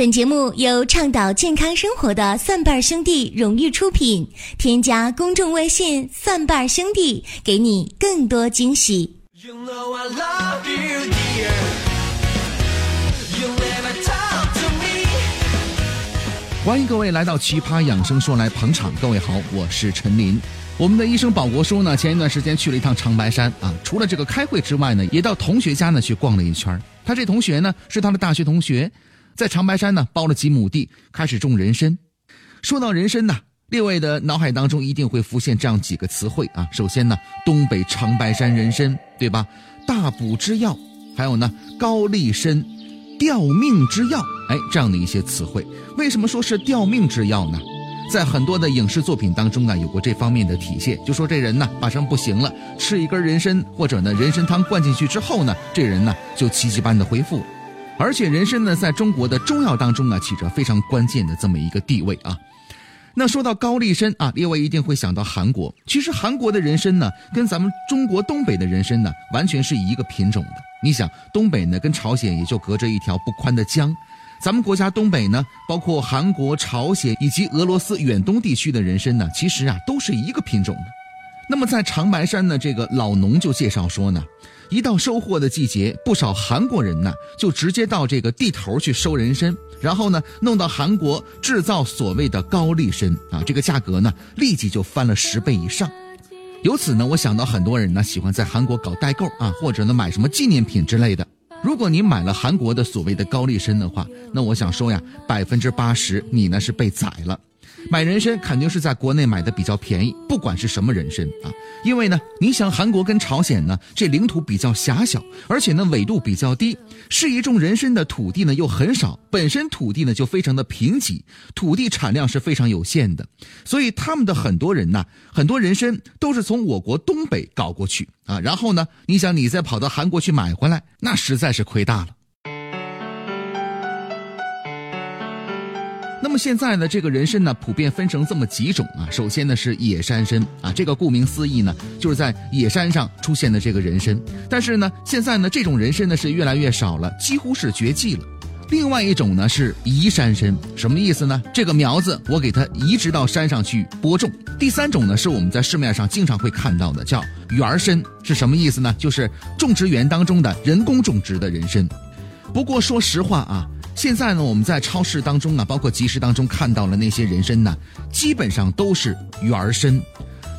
本节目由倡导健康生活的蒜瓣兄弟荣誉出品。添加公众微信“蒜瓣兄弟”，给你更多惊喜。You know I love you, dear. You never talk to me. 欢迎各位来到《奇葩养生说》来捧场。各位好，我是陈林。我们的医生保国叔呢，前一段时间去了一趟长白山啊，除了这个开会之外呢，也到同学家呢去逛了一圈。他这同学呢，是他的大学同学。在长白山呢，包了几亩地，开始种人参。说到人参呢，列位的脑海当中一定会浮现这样几个词汇啊。首先呢，东北长白山人参，对吧？大补之药，还有呢，高丽参，吊命之药，哎，这样的一些词汇。为什么说是吊命之药呢？在很多的影视作品当中啊，有过这方面的体现，就说这人呢马上不行了，吃一根人参或者呢人参汤灌进去之后呢，这人呢就奇迹般的恢复。而且人参呢，在中国的中药当中呢，起着非常关键的这么一个地位啊。那说到高丽参啊，列位一定会想到韩国。其实韩国的人参呢，跟咱们中国东北的人参呢，完全是一个品种的。你想，东北呢跟朝鲜也就隔着一条不宽的江，咱们国家东北呢，包括韩国、朝鲜以及俄罗斯远东地区的人参呢，其实啊都是一个品种的。那么在长白山呢，这个老农就介绍说呢。一到收获的季节，不少韩国人呢就直接到这个地头去收人参，然后呢弄到韩国制造所谓的高丽参啊，这个价格呢立即就翻了十倍以上。由此呢，我想到很多人呢喜欢在韩国搞代购啊，或者呢买什么纪念品之类的。如果你买了韩国的所谓的高丽参的话，那我想说呀，百分之八十你呢是被宰了。买人参肯定是在国内买的比较便宜，不管是什么人参啊，因为呢，你想韩国跟朝鲜呢，这领土比较狭小，而且呢纬度比较低，适宜种人参的土地呢又很少，本身土地呢就非常的贫瘠，土地产量是非常有限的，所以他们的很多人呢，很多人参都是从我国东北搞过去啊，然后呢，你想你再跑到韩国去买回来，那实在是亏大了。那么现在呢，这个人参呢，普遍分成这么几种啊。首先呢是野山参啊，这个顾名思义呢，就是在野山上出现的这个人参。但是呢，现在呢这种人参呢是越来越少了，几乎是绝迹了。另外一种呢是移山参，什么意思呢？这个苗子我给它移植到山上去播种。第三种呢是我们在市面上经常会看到的，叫园参，是什么意思呢？就是种植园当中的人工种植的人参。不过说实话啊。现在呢，我们在超市当中啊，包括集市当中看到了那些人参呢，基本上都是原参，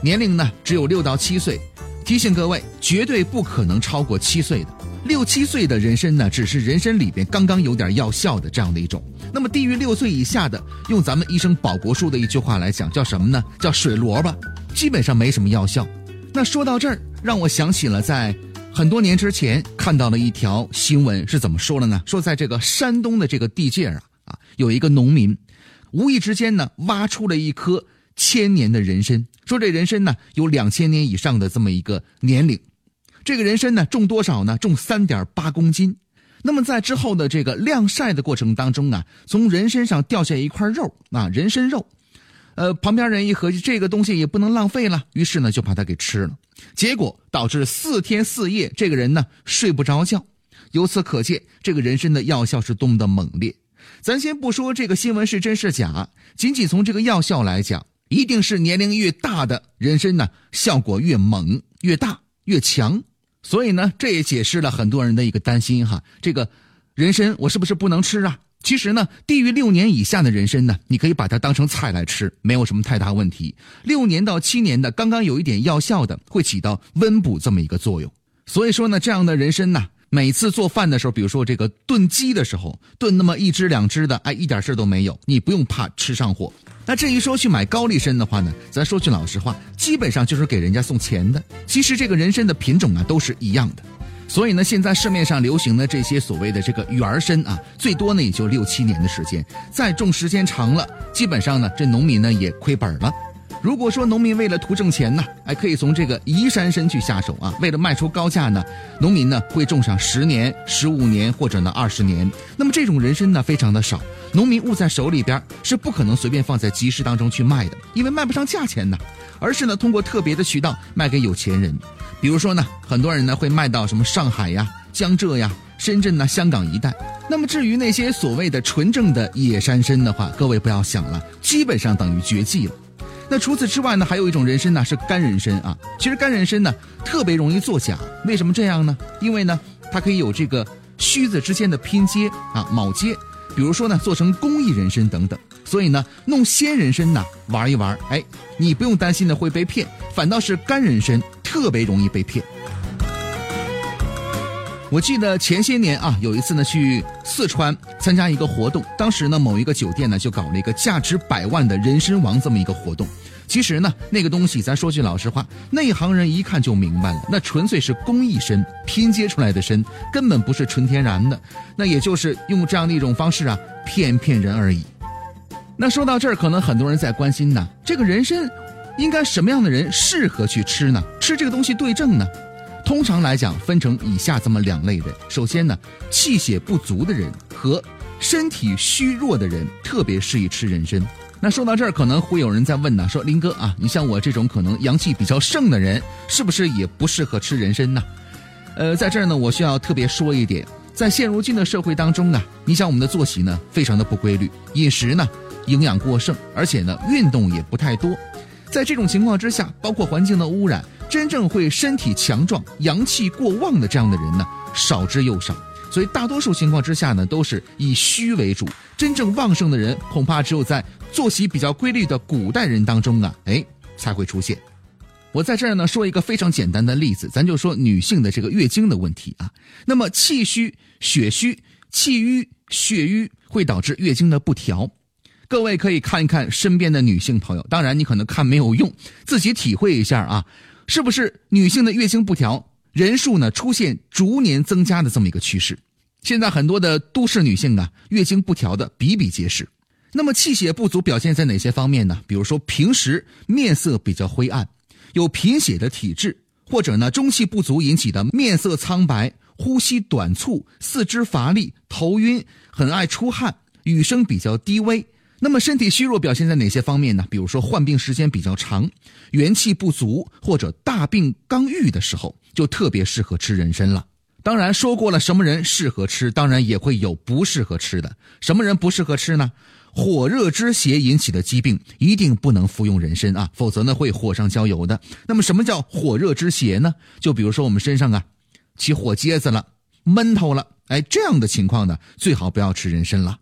年龄呢只有六到七岁。提醒各位，绝对不可能超过七岁的。六七岁的人参呢，只是人参里边刚刚有点药效的这样的一种。那么低于六岁以下的，用咱们医生保国术的一句话来讲，叫什么呢？叫水萝卜，基本上没什么药效。那说到这儿，让我想起了在。很多年之前看到了一条新闻，是怎么说的呢？说在这个山东的这个地界啊，啊，有一个农民，无意之间呢挖出了一颗千年的人参，说这人参呢有两千年以上的这么一个年龄，这个人参呢重多少呢？重三点八公斤。那么在之后的这个晾晒的过程当中啊，从人身上掉下一块肉啊，人参肉。呃，旁边人一合计，这个东西也不能浪费了，于是呢就把它给吃了，结果导致四天四夜这个人呢睡不着觉。由此可见，这个人参的药效是多么的猛烈。咱先不说这个新闻是真是假，仅仅从这个药效来讲，一定是年龄越大的人参呢效果越猛、越大、越强。所以呢，这也解释了很多人的一个担心哈，这个人参我是不是不能吃啊？其实呢，低于六年以下的人参呢，你可以把它当成菜来吃，没有什么太大问题。六年到七年的，刚刚有一点药效的，会起到温补这么一个作用。所以说呢，这样的人参呢，每次做饭的时候，比如说这个炖鸡的时候，炖那么一只两只的，哎，一点事都没有，你不用怕吃上火。那至于说去买高丽参的话呢，咱说句老实话，基本上就是给人家送钱的。其实这个人参的品种啊，都是一样的。所以呢，现在市面上流行的这些所谓的这个圆参啊，最多呢也就六七年的时间，再种时间长了，基本上呢这农民呢也亏本了。如果说农民为了图挣钱呢，哎，可以从这个移山参去下手啊。为了卖出高价呢，农民呢会种上十年、十五年或者呢二十年。那么这种人参呢非常的少，农民握在手里边是不可能随便放在集市当中去卖的，因为卖不上价钱呢，而是呢通过特别的渠道卖给有钱人。比如说呢，很多人呢会卖到什么上海呀、江浙呀、深圳呐、香港一带。那么至于那些所谓的纯正的野山参的话，各位不要想了，基本上等于绝迹了。那除此之外呢，还有一种人参呢是干人参啊。其实干人参呢特别容易作假，为什么这样呢？因为呢它可以有这个须子之间的拼接啊、铆接，比如说呢做成工艺人参等等。所以呢弄鲜人参呢玩一玩，哎，你不用担心呢会被骗，反倒是干人参特别容易被骗。我记得前些年啊，有一次呢去四川参加一个活动，当时呢某一个酒店呢就搞了一个价值百万的人参王这么一个活动。其实呢那个东西，咱说句老实话，内行人一看就明白了，那纯粹是工艺参拼接出来的参，根本不是纯天然的。那也就是用这样的一种方式啊骗骗人而已。那说到这儿，可能很多人在关心呢，这个人参应该什么样的人适合去吃呢？吃这个东西对症呢？通常来讲，分成以下这么两类人。首先呢，气血不足的人和身体虚弱的人特别适宜吃人参。那说到这儿，可能会有人在问呢，说林哥啊，你像我这种可能阳气比较盛的人，是不是也不适合吃人参呢？呃，在这儿呢，我需要特别说一点，在现如今的社会当中呢，你想我们的作息呢，非常的不规律，饮食呢营养过剩，而且呢运动也不太多，在这种情况之下，包括环境的污染。真正会身体强壮、阳气过旺的这样的人呢，少之又少。所以大多数情况之下呢，都是以虚为主。真正旺盛的人，恐怕只有在作息比较规律的古代人当中啊，哎，才会出现。我在这儿呢说一个非常简单的例子，咱就说女性的这个月经的问题啊。那么气虚、血虚、气瘀、血瘀会导致月经的不调。各位可以看一看身边的女性朋友，当然你可能看没有用，自己体会一下啊。是不是女性的月经不调人数呢出现逐年增加的这么一个趋势？现在很多的都市女性啊，月经不调的比比皆是。那么气血不足表现在哪些方面呢？比如说平时面色比较灰暗，有贫血的体质，或者呢中气不足引起的面色苍白、呼吸短促、四肢乏力、头晕、很爱出汗、语声比较低微。那么身体虚弱表现在哪些方面呢？比如说患病时间比较长，元气不足或者大病刚愈的时候，就特别适合吃人参了。当然说过了，什么人适合吃，当然也会有不适合吃的。什么人不适合吃呢？火热之邪引起的疾病一定不能服用人参啊，否则呢会火上浇油的。那么什么叫火热之邪呢？就比如说我们身上啊起火疖子了、闷头了，哎这样的情况呢，最好不要吃人参了。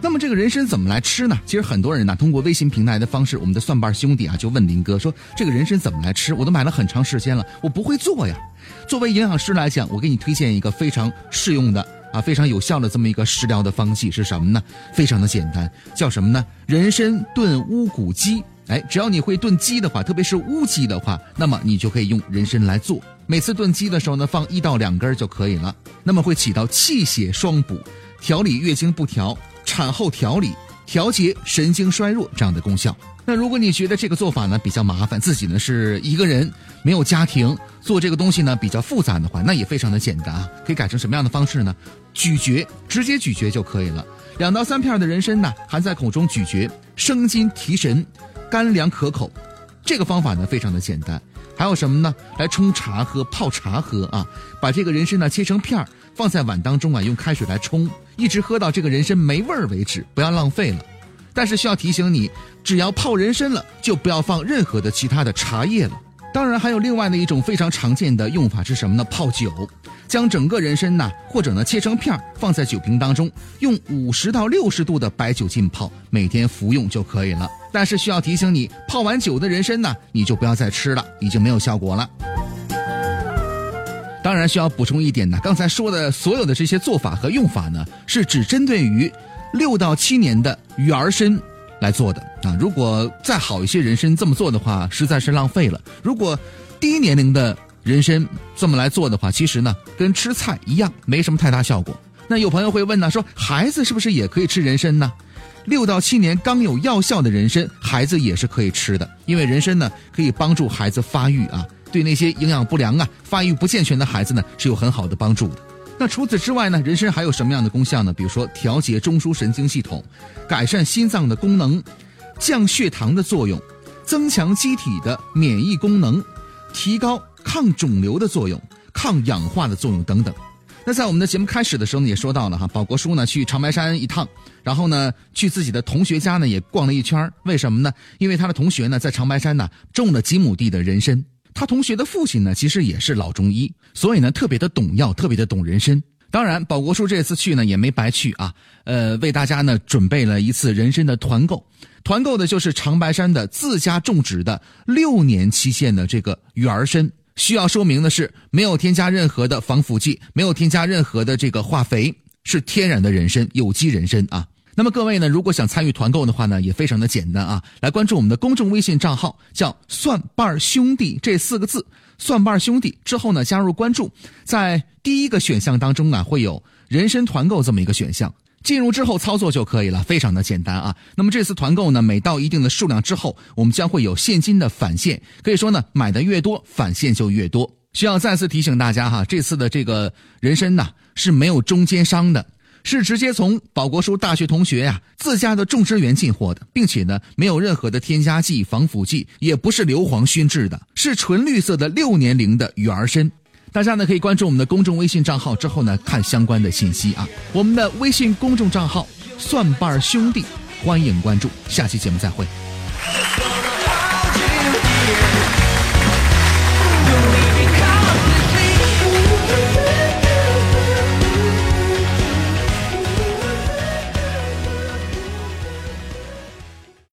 那么这个人参怎么来吃呢？其实很多人呢，通过微信平台的方式，我们的蒜瓣兄弟啊，就问林哥说：“这个人参怎么来吃？我都买了很长时间了，我不会做呀。”作为营养师来讲，我给你推荐一个非常适用的啊，非常有效的这么一个食疗的方剂是什么呢？非常的简单，叫什么呢？人参炖乌骨鸡。哎，只要你会炖鸡的话，特别是乌鸡的话，那么你就可以用人参来做。每次炖鸡的时候呢，放一到两根就可以了。那么会起到气血双补、调理月经不调。产后调理、调节神经衰弱这样的功效。那如果你觉得这个做法呢比较麻烦，自己呢是一个人没有家庭，做这个东西呢比较复杂的话，那也非常的简单啊。可以改成什么样的方式呢？咀嚼，直接咀嚼就可以了。两到三片的人参呢，含在口中咀嚼，生津提神，甘凉可口。这个方法呢非常的简单。还有什么呢？来冲茶喝、泡茶喝啊！把这个人参呢切成片儿。放在碗当中啊，用开水来冲，一直喝到这个人参没味儿为止，不要浪费了。但是需要提醒你，只要泡人参了，就不要放任何的其他的茶叶了。当然，还有另外的一种非常常见的用法是什么呢？泡酒，将整个人参呐，或者呢切成片儿，放在酒瓶当中，用五十到六十度的白酒浸泡，每天服用就可以了。但是需要提醒你，泡完酒的人参呢，你就不要再吃了，已经没有效果了。当然需要补充一点呢，刚才说的所有的这些做法和用法呢，是只针对于六到七年的育儿参来做的啊。如果再好一些人参这么做的话，实在是浪费了。如果低年龄的人参这么来做的话，其实呢跟吃菜一样，没什么太大效果。那有朋友会问呢，说孩子是不是也可以吃人参呢？六到七年刚有药效的人参，孩子也是可以吃的，因为人参呢可以帮助孩子发育啊。对那些营养不良啊、发育不健全的孩子呢，是有很好的帮助的。那除此之外呢，人参还有什么样的功效呢？比如说调节中枢神经系统，改善心脏的功能，降血糖的作用，增强机体的免疫功能，提高抗肿瘤的作用、抗氧化的作用等等。那在我们的节目开始的时候呢，也说到了哈，宝国叔呢去长白山一趟，然后呢去自己的同学家呢也逛了一圈为什么呢？因为他的同学呢在长白山呢种了几亩地的人参，他同学的父亲呢其实也是老中医，所以呢特别的懂药，特别的懂人参。当然，宝国叔这次去呢也没白去啊，呃，为大家呢准备了一次人参的团购，团购的就是长白山的自家种植的六年期限的这个育儿参。需要说明的是，没有添加任何的防腐剂，没有添加任何的这个化肥，是天然的人参，有机人参啊。那么各位呢，如果想参与团购的话呢，也非常的简单啊，来关注我们的公众微信账号，叫“蒜瓣兄弟”这四个字，“蒜瓣兄弟”之后呢，加入关注，在第一个选项当中啊，会有人参团购这么一个选项。进入之后操作就可以了，非常的简单啊。那么这次团购呢，每到一定的数量之后，我们将会有现金的返现，可以说呢，买的越多，返现就越多。需要再次提醒大家哈，这次的这个人参呢是没有中间商的，是直接从保国书大学同学呀自家的种植园进货的，并且呢没有任何的添加剂、防腐剂，也不是硫磺熏制的，是纯绿色的六年龄的育儿参。大家呢可以关注我们的公众微信账号，之后呢看相关的信息啊。我们的微信公众账号“蒜瓣兄弟”，欢迎关注。下期节目再会。